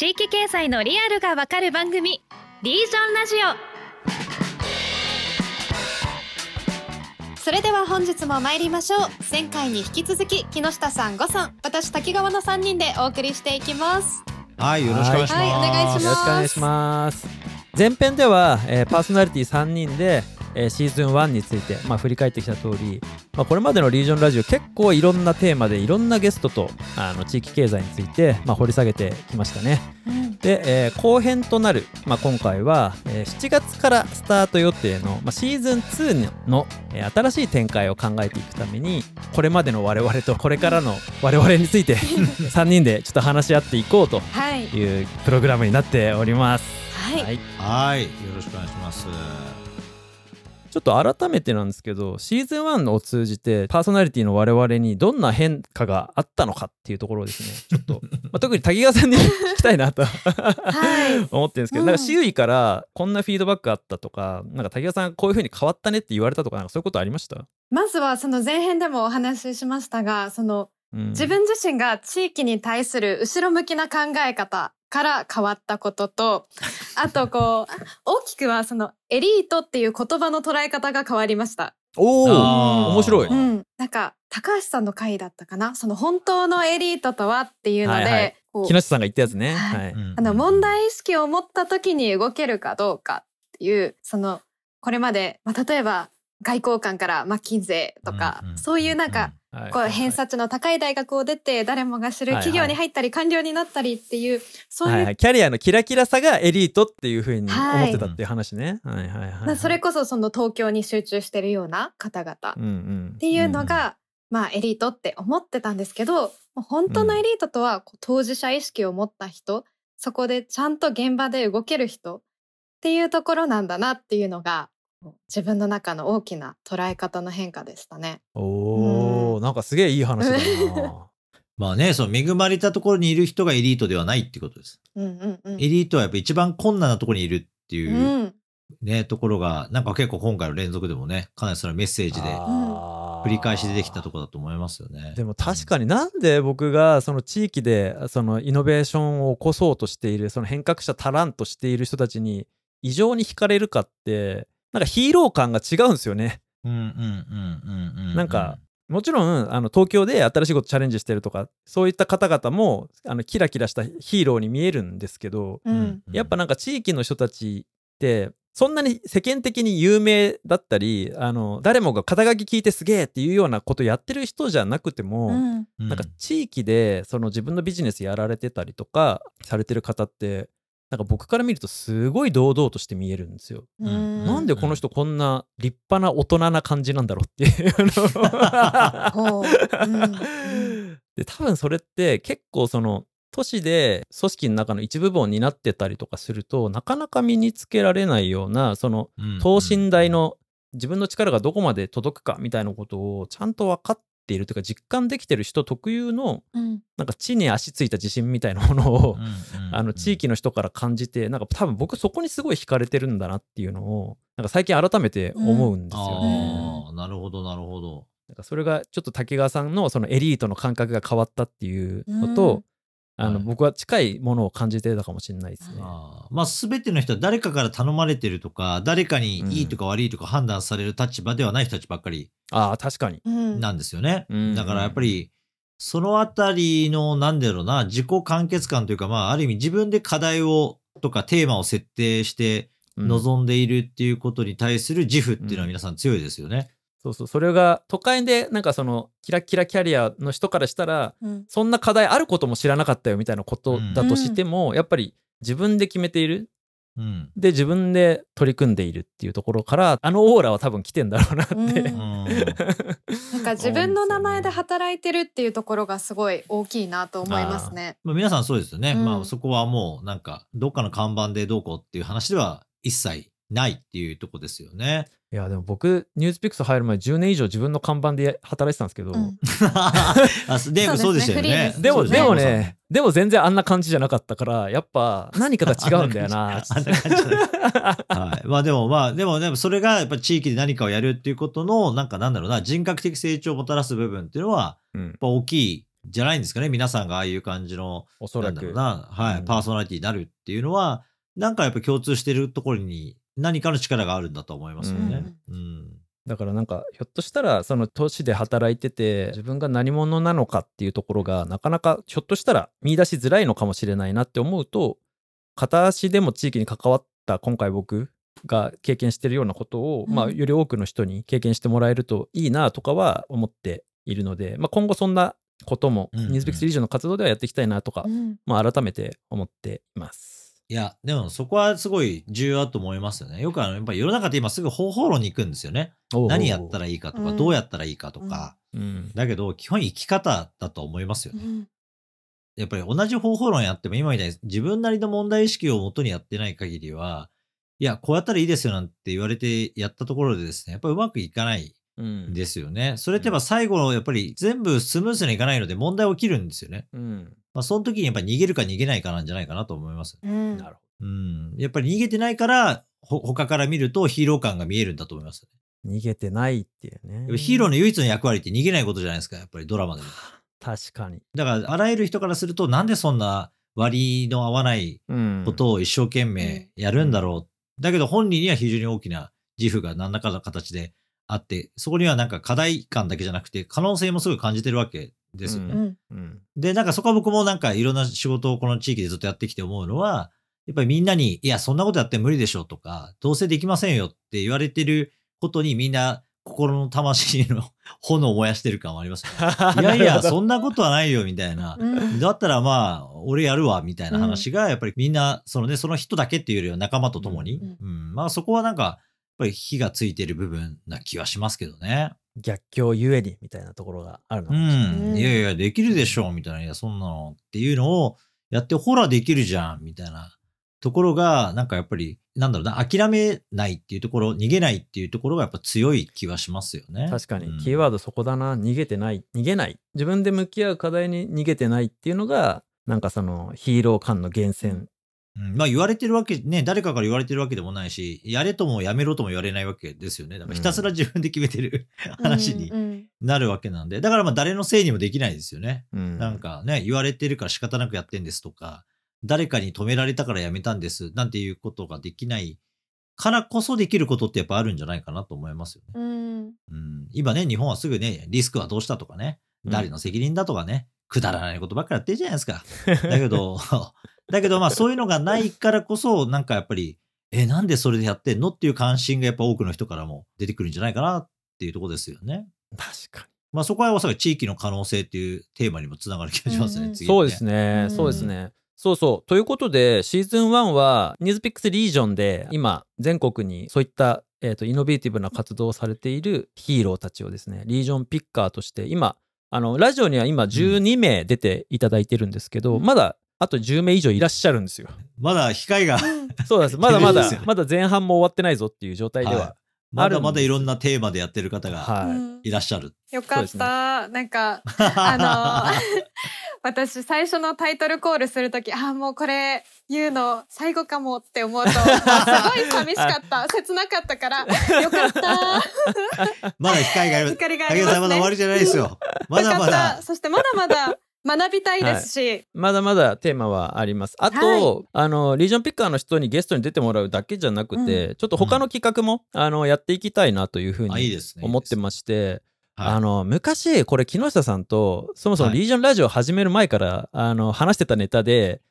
地域経済のリアルがわかる番組リージョンラジオ。それでは本日も参りましょう。前回に引き続き木下さん5さん私滝川の3人でお送りしていきます。はいよろしくお願いします、はいお願いします。よろしくお願いします。前編では、えーパーソナリティ3人で、えーシーズン1について、まあ、振り返ってきた通り、まあ、これまでのリージョンラジオ結構いろんなテーマでいろんなゲストとあの地域経済について、まあ、掘り下げてきましたね。で、えー後編となる、まあ、今回は、えー7月からスタート予定の、まあ、シーズン2の、えー新しい展開を考えていくためにこれまでの我々とこれからの我々について 3人でちょっと話し合っていこうとはい。いうプログラムになっております。はい、はい、はい。よろしくお願いしますちょっと改めてなんですけどシーズン1を通じてパーソナリティの我々にどんな変化があったのかっていうところをですねちょっと、まあ、特に滝川さんに聞きたいなとはい。思ってるんですけど、うんなん。か周囲からこんなフィードバックあったとかなんか滝川さんこういう風に変わったねって言われたとかなんかそういうことありました、まずはその前編でもお話ししましたがそのうん。自分自身が地域に対する後ろ向きな考え方から変わったことと、あとこう、大きくはそのエリートっていう言葉の捉え方が変わりました。おお面白い、うん。なんか、高橋さんの回だったかな？その本当のエリートとはっていうので、はいはい。こう木下さんが言ったやつね、はい。あの、問題意識を持った時に動けるかどうかっていう、その、これまで、まあ、例えば、外交官からマッキンゼーとか、うんうんそういうなんか、はいこう偏差値の高い大学を出て誰もが知る企業に入ったり官僚になったりっていうそういう、キャリアのキラキラさがエリートっていう風にはい思ってたっていう話ね。はい。はいはい。それこそその東京に集中してるような方々っ、ていうのが、まあエリートって思ってたんですけど本当のエリートとは当事者意識を持った人そこでちゃんと現場で動ける人っていうところなんだなっていうのが自分の中の大きな捉え方の変化でしたね。おお、なんかすげえいい話だな。まあねその恵まれたところにいる人がエリートではないってことです、うんうんうん。エリートはやっぱ一番困難なところにいるっていううん。ね、ところがなんか結構今回の連続でもねかなりそのメッセージで繰り返し出てきたところだと思いますよね。でも確かになんで僕がその地域でそのイノベーションを起こそうとしているその変革者足らんとしている人たちに異常に惹かれるかってなんかヒーロー感が違うんですよね。うんうんうんうんうん。なんかもちろんあの東京で新しいことチャレンジしてるとかそういった方々もあのキラキラしたヒーローに見えるんですけどうん。やっぱなんか地域の人たちってそんなに世間的に有名だったりあの誰もが肩書き聞いてすげえっていうようなことやってる人じゃなくても、うん。うん。なんか地域でその自分のビジネスやられてたりとかされてる方ってなんか僕から見るとすごい堂々として見えるんですよ。うん。なんでこの人こんな立派な大人な感じなんだろうっていう。の で多分それって結構その都市で組織の中の一部分を担ってたりとかするとなかなか身につけられないようなそのうん。等身大の自分の力がどこまで届くかみたいなことをちゃんと分かっているというか実感できてる人特有のうん。なんか地に足ついた自信みたいなものをうんうん あの地域の人から感じてなんか多分僕そこにすごい惹かれてるんだなっていうのをなんか最近改めて思うんですよね。ああなるほどなるほど。なんかそれがちょっと滝川さんのそのエリートの感覚が変わったっていうのと、うんあのはい僕は近いものを感じてたかもしれないですね。あーまあ全ての人は誰かから頼まれてるとか誰かにいいとか悪いとか判断される立場ではない人たちばっかりああ確かに。うんなんですよね。うんだからやっぱりそのあたりのなんだろうな自己完結感というかまあある意味自分で課題をとかテーマを設定してうん望んでいるっていうことに対する自負っていうのは皆さん強いですよね。そうそう。それが都会でなんかそのキラキラキャリアの人からしたらうん。そんな課題あることも知らなかったよみたいなことだとしても、やっぱり自分で決めている。うん。で自分で取り組んでいるっていうところからあのオーラは多分来てんだろうなって、うん。うん。なんか自分の名前で働いてるっていうところがすごい大きいなと思いますね。まあ、皆さんそうですよね。うん。まあそこはもうなんかどっかの看板でどうこうっていう話では一切ないっていうとこですよね。いやでも僕ニュースピックス入る前10年以上自分の看板で働いてたんですけど、うん。あすでもそうでしたよね。でも、でもね、でも全然あんな感じじゃなかったから、やっぱ何かが違うんだよな。はい。まあでもまあ、でもでもそれがやっぱ地域で何かをやるっていうことの、なんかなんだろうな、人格的成長をもたらす部分っていうのは、うん。やっぱ大きいじゃないんですかね。皆さんがああいう感じの、おそらく。なんだろう。な、はい、うん。パーソナリティになるっていうのは、なんかやっぱ共通してるところに何かの力があるんだと思いますよね。うん。だからなんかひょっとしたらその都市で働いてて自分が何者なのかっていうところがなかなかひょっとしたら見出しづらいのかもしれないなって思うと片足でも地域に関わった今回僕が経験してるようなことを、うんまあ、より多くの人に経験してもらえるといいなとかは思っているので、まあ、今後そんなこともうんうんニーズピックスリージョンの活動ではやっていきたいなとか、うんまあ、改めて思っています。いや、でもそこはすごい重要だと思いますよね。よくあの、やっぱり世の中って今すぐ方法論に行くんですよね。何やったらいいかとか、うんどうやったらいいかとか。うんだけど、基本生き方だと思いますよね。うんやっぱり同じ方法論やっても今みたいに自分なりの問題意識をもとにやってない限りは、いや、こうやったらいいですよなんて言われてやったところでですね、やっぱりうまくいかないですよね。それってやっぱ最後のやっぱり全部スムーズにいかないので問題起きるんですよね。うんまあその時にやっぱり逃げるか逃げないかなんじゃないかなと思います。うんなるほうん。やっぱり逃げてないから、ほ他から見るとヒーロー感が見えるんだと思います。ど逃げてないっていうねやっぱヒーローの唯一の役割って逃げないことじゃないですか、やっぱりドラマでも。確かに、だから、あらゆる人からすると、なんでそんな割の合わないうんことを一生懸命やるんだろう。だけど本人には非常に大きな自負が何らかの形であって、そこにはなんか課題感だけじゃなくて、可能性もすごい感じてるわけです。よね。うん。うん。で、なんかそこは僕もなんかいろんな仕事をこの地域でずっとやってきて思うのは、やっぱりみんなに、いや、そんなことやって無理でしょとか、どうせできませんよって言われてることにみんな心の魂の 炎を燃やしてる感はありますよね。いやいや、そんなことはないよみたいな。うん。だったらまあ、俺やるわ、みたいな話が、やっぱりみんな、そのね、その人だけっていうよりは仲間と共に、ううん。ん、まあそこはなんか、やっぱり火がついてる部分な気はしますけどね。逆境ゆえにみたいなところがあるのうかもしれないん。うんいやいや、できるでしょ、みたいな。いや、そんなのっていうのをやって、ほら、できるじゃん、みたいなところが、なんかやっぱり、なんだろうな、諦めないっていうところ、逃げないっていうところがやっぱ強い気はしますよね。確かに、うんキーワードそこだな逃げてない逃げない自分で向き合う課題に逃げてないっていうのがなんかそのヒーロー感の源泉うん。まあ言われてるわけ、ね、誰かから言われてるわけでもないし、やれともやめろとも言われないわけですよね。だからひたすら自分で決めてる話にうん。なるわけなんで、だからまあ誰のせいにもできないですよね。うん。なんかね、言われてるから仕方なくやってんですとか、誰かに止められたからやめたんですなんていうことができないからこそできることってやっぱあるんじゃないかなと思いますよね。うん。うん、今ね、日本はすぐね、リスクはどうしたとかね、うん。誰の責任だとかね、くだらないことばっかりやってるじゃないですか。だけど、だけどまあそういうのがないからこそ、なんかやっぱり、え、なんでそれでやってんのっていう関心がやっぱ多くの人からも出てくるんじゃないかなっていうところですよね。確かまあそこはおそらく地域の可能性っていうテーマにもつながる気がしますね。うん次そうですね、うんそうですね。そうそう。ということでシーズン1はニーズピックスリージョンで今全国にそういった、えー、とイノベーティブな活動をされているヒーローたちをですねリージョンピッカーとして今あのラジオには今12名出ていただいてるんですけど、うん。まだあと10名以上いらっしゃるんですよ。まだ機会が、そうです。まだまだ まだ前半も終わってないぞっていう状態では。はいまだまだいろんなテーマでやってる方がはい。らっしゃる。よかった。なんか、あの、私最初のタイトルコールするとき、ああ、もうこれ言うの最後かもって思うと、すごい寂しかった。切なかったから、よかった。まだ機会がある。光がありますまだ終わりじゃないですよ。まだまだ。そしてまだまだ学びたいですし、まだまだテーマはあります。あと、あの、リージョンピッカーの人にゲストに出てもらうだけじゃなくて、ちょっと他の企画も、あの、やっていきたいなというふうに。思ってまして、はい。あの、昔、これ木下さんと、そもそもはい。リージョンラジオ始める前から、あの、話してたネタで、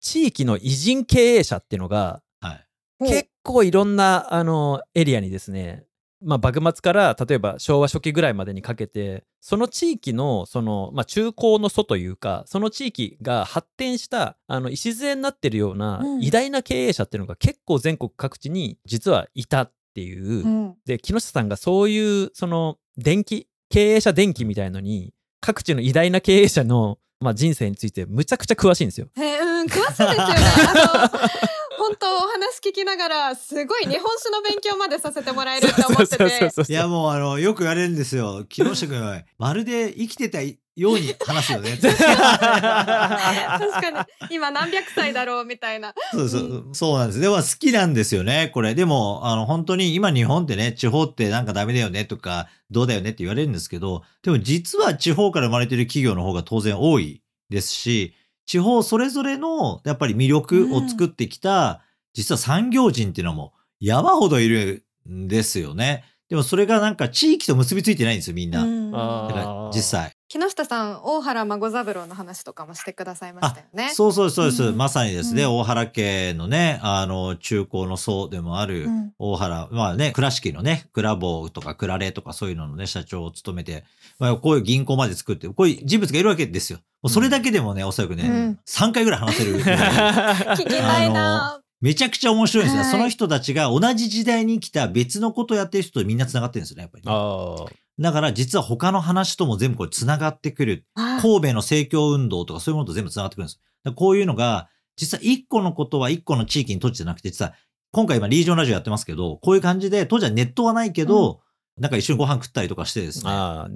地域の偉人経営者っていうのが、はい。結構いろんなあのエリアにですね、まあ、幕末から例えば昭和初期ぐらいまでにかけてその地域のその、まあ、中高の祖というかその地域が発展したあの礎になってるようなうん偉大な経営者っていうのが結構全国各地に実はいたっていう、うんで木下さんがそういうその電気経営者電気みたいのに各地の偉大な経営者の、まあ、人生についてむちゃくちゃ詳しいんですよ。えーうん、詳しいですよね。本本当お話聞きながら、すごい日本酒の勉強までさせてもらえるって思ってて。いや、もうあの、よく言われるんですよ。木下君は、まるで生きてたように話すよね。確かに、今何百歳だろうみたいな。そうそう、そうなんです。でも好きなんですよね、これ。でも、あの、本当に今日本ってね、地方ってなんかダメだよねとか、どうだよねって言われるんですけど、でも実は地方から生まれてる企業の方が当然多いですし、地方それぞれのやっぱり魅力を作ってきた、実は産業人っていうのも山ほどいるんですよね。でもそれがなんか地域と結びついてないんですよ、みんな。うんあだから実際。木下さん、大原孫三郎の話とかもしてくださいましたよね。そうそうそうです。うんまさにですね、うん大原家のね、あの、中高の層でもある、うん大原、まあね、倉敷のね、倉坊とか倉レとかそういうののね、社長を務めて、まあ、こういう銀行まで作って、こういう人物がいるわけですよ。もうそれだけでもね、おそらくね、うん3回ぐらい話せる。聞きたいなめちゃくちゃ面白いんですよ。はいその人たちが同じ時代に来た別のことをやってる人とみんな繋がってるんですよね、やっぱりね、ああ。だから実は他の話とも全部これ繋がってくる。あ神戸の政教運動とかそういうものと全部繋がってくるんです。だこういうのが、実は一個のことは一個の地域に閉じてなくて、実は今回今リージョンラジオやってますけど、こういう感じで、当時はネットはないけど、なんか一緒にご飯食ったりとかしてですね。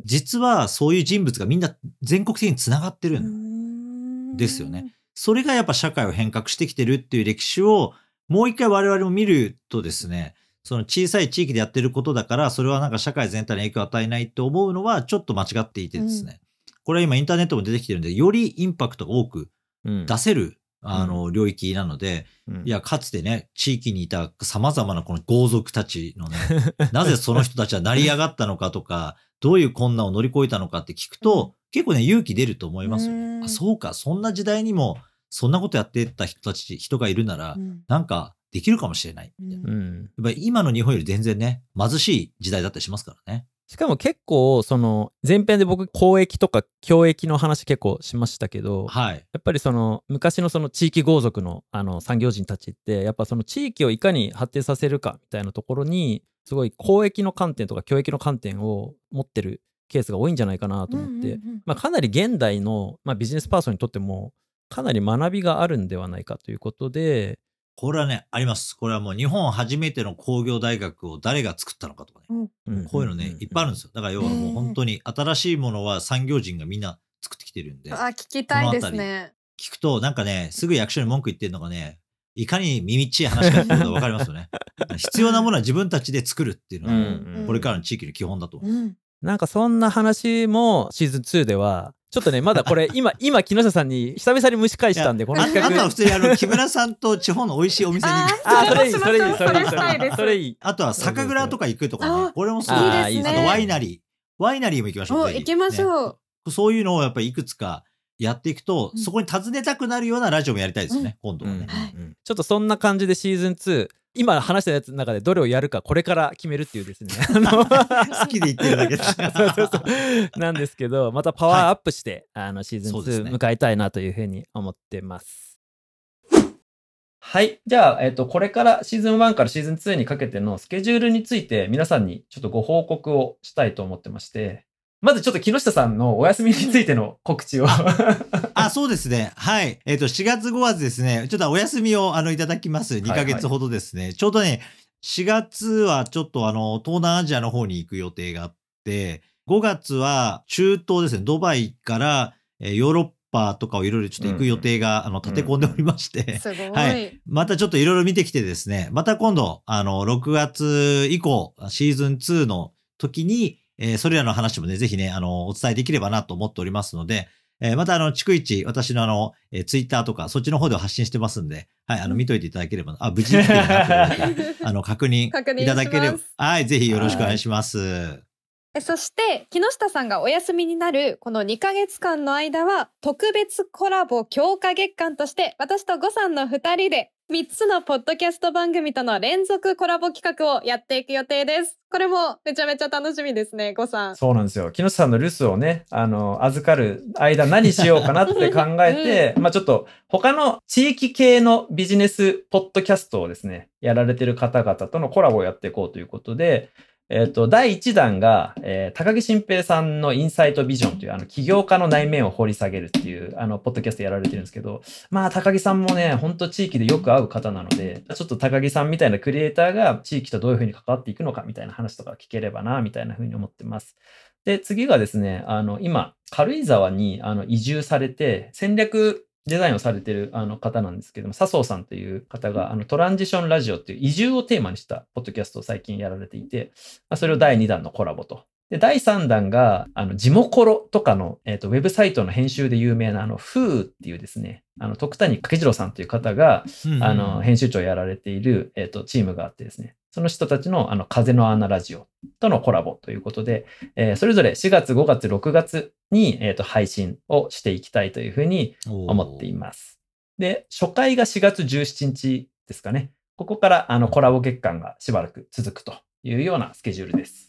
実はそういう人物がみんな全国的に繋がってるんですよね。それがやっぱ社会を変革してきてるっていう歴史をもう一回我々も見るとですね、その小さい地域でやってることだから、それはなんか社会全体に影響を与えないって思うのはちょっと間違っていてですね。これは今インターネットも出てきてるんで、よりインパクトが多くうん。出せる、あの、領域なので、うん。いや、かつてね、地域にいた様々なこの豪族たちのね、なぜその人たちは成り上がったのかとか、どういう困難を乗り越えたのかって聞くと、結構ね、勇気出ると思いますようね。ん。あ、そうか、そんな時代にも、そんなことやってた人たち、人がいるなら、うん。なんか、できるかもしれないみたいな。うんうん。やっぱり今の日本より全然ね、貧しい時代だったりしますからね。しかも結構、その、前編で僕、公益とか教益の話結構しましたけど、はい。やっぱりその、昔のその地域豪族の、あの、産業人たちって、やっぱその地域をいかに発展させるかみたいなところに、すごい公益の観点とか教益の観点を持ってるケースが多いんじゃないかなと思って、まあ、かなり現代の、まあ、ビジネスパーソンにとっても、かなり学びがあるんではないかということで、これはね、あります。これはもう日本初めての工業大学を誰が作ったのかとかね。うんこういうのね、いっぱいあるんですよ。だから要はもう本当に新しいものは産業人がみんな作ってきてるんで、あ、聞きたいですね。聞くとなんかね、すぐ役所に文句言ってるのがね、いかに耳っちい話かっていうのがわかりますよね。必要なものは自分たちで作るっていうのは、うんこれからの地域の基本だと思う。うん。なんかそんな話もシーズン2では、ちょっとね、まだこれ、今、今、木下さんに久々に蒸し返したんで、このああ企画。とは普通にあの、木村さんと地方の美味しいお店に行く。ああ、それいい、それいい、それいい、それいいい。あとは酒蔵とか行くとかねあ。これもそうあーいいですねあとワイナリー。ワイナリーも行きましょう。行きましょう。ねそういうのをやっぱりいくつかやっていくと、うんそこに訪ねたくなるようなラジオもやりたいですね、今度うんはね。うんちょっとそんな感じでシーズン2、今話したやつの中でどれをやるか、これから決めるっていうですね。好きで言ってるだけでそうそうそうなんですけど、またパワーアップして、あのシーズン2そうですね迎えたいなというふうに思ってます。はい。じゃあ、えっ、と、これからシーズン1からシーズン2にかけてのスケジュールについて皆さんにちょっとご報告をしたいと思ってまして、まずちょっと木下さんのお休みについての告知を。あ、そうですね。はい。えっ、と、4月5月ですね、ちょっとお休みをあのいただきます。2ヶ月ほどですね。ちょうどね、4月はちょっとあの、東南アジアの方に行く予定があって、5月は中東ですね、ドバイから、えーヨーロッパとかをいろいろちょっと行く予定が、あの、立て込んでおりまして、すごい。はいまたちょっといろいろ見てきてですね、また今度、あの、6月以降、シーズン2の時に、えーそれらの話もね、ぜひね、あの、お伝えできればなと思っておりますので、えーまたあの、逐一、私のあの、えーツイッターとか、そっちの方では発信してますんで、はい、あの、見といていただければ、あ、無事に あの、確認いただければはい、ぜひよろしくお願いします。えそして木下さんがお休みになるこの2ヶ月間の間は特別コラボ強化月間として私と呉さんの2人で3つのポッドキャスト番組との連続コラボ企画をやっていく予定です。これもめちゃめちゃ楽しみですね、呉さん。そうなんですよ。木下さんの留守をね、あの、預かる間何しようかなって考えて、まあちょっと他の地域系のビジネスポッドキャストをですね、やられてる方々とのコラボをやっていこうということで、えっ、と、第1弾が、えー高木新平さんのインサイトビジョンという、あの、起業家の内面を掘り下げるっていう、あの、ポッドキャストやられてるんですけど、まあ、高木さんもね、本当地域でよく会う方なので、ちょっと高木さんみたいなクリエイターが地域とどういうふうに関わっていくのかみたいな話とか聞ければな、みたいなふうに思ってます。で、次がですね、あの、今、軽井沢にあの移住されて、戦略デザインをされてるあの方なんですけども、笹生さんという方が、あの、トランジションラジオっていう移住をテーマにしたポッドキャストを最近やられていて、まあ、それを第2弾のコラボと。で、第3弾が、あの、ジモコロとかの、えっ、と、ウェブサイトの編集で有名な、あの、フーっていうですね、あの、徳谷掛次郎さんという方が、あの、編集長をやられている、えっ、と、チームがあってですね、その人たちの、あの、風の穴ラジオとのコラボということで、えーそれぞれ4月、5月、6月に、えっ、と、配信をしていきたいというふうに思っています。で、初回が4月17日ですかね。ここから、あの、コラボ月間がしばらく続くというようなスケジュールです。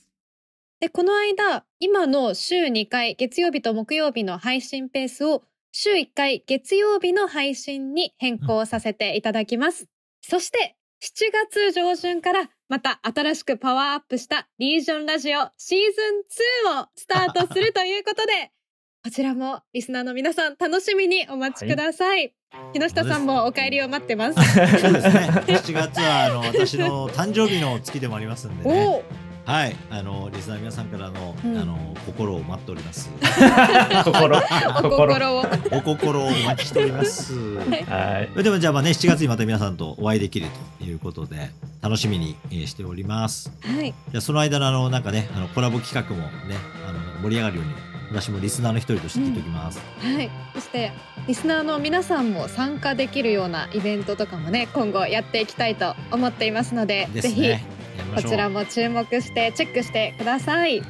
で、この間、今の週2回、月曜日と木曜日の配信ペースを、週1回、月曜日の配信に変更させていただきます。そして、7月上旬から、また新しくパワーアップしたリージョンラジオシーズン2をスタートするということで、こちらもリスナーの皆さん楽しみにお待ちください。木下さんもお帰りを待ってます。そうですね。7月はあの私の誕生日の月でもありますんでね。おはい、あのリスナー皆さんからの、うんあの心を待っております。心、お心を。お心をお待ちしております。はい。でもじゃあまあね7月にまた皆さんとお会いできるということで楽しみにえーしております。はい。じゃあその間のあのなんかねあのコラボ企画もねあの盛り上がるように私もリスナーの一人として聞いておきます。はい。そして、リスナーの皆さんも参加できるようなイベントとかもね、今後やっていきたいと思っていますので、ぜひ、ですね。やりましょうこちらも注目してチェックしてください。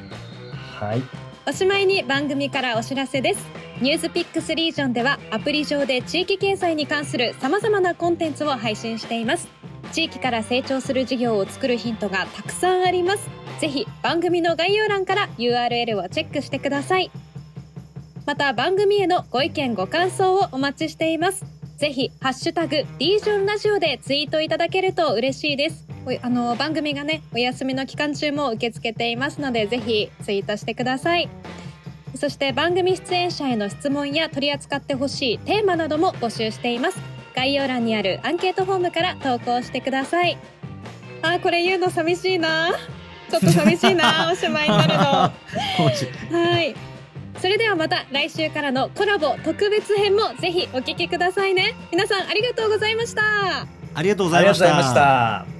はい。おしまいに番組からお知らせです。ニュースピックスリージョンではアプリ上で地域経済に関する様々なコンテンツを配信しています。地域から成長する事業を作るヒントがたくさんあります。ぜひ番組の概要欄から URL をチェックしてください。また番組へのご意見ご感想をお待ちしています。ぜひ、ハッシュタグ、リージョンラジオでツイートいただけると嬉しいです。あの、番組がね、お休みの期間中も受け付けていますので、ぜひツイートしてください。そして番組出演者への質問や取り扱ってほしいテーマなども募集しています。概要欄にあるアンケートフォームから投稿してください。あー、これ言うの寂しいな。ちょっと寂しいな、おしまいになるの。はい。それではまた来週からのコラボ特別編もぜひお聞きくださいね。皆さんありがとうございました。あ。りがとうございました。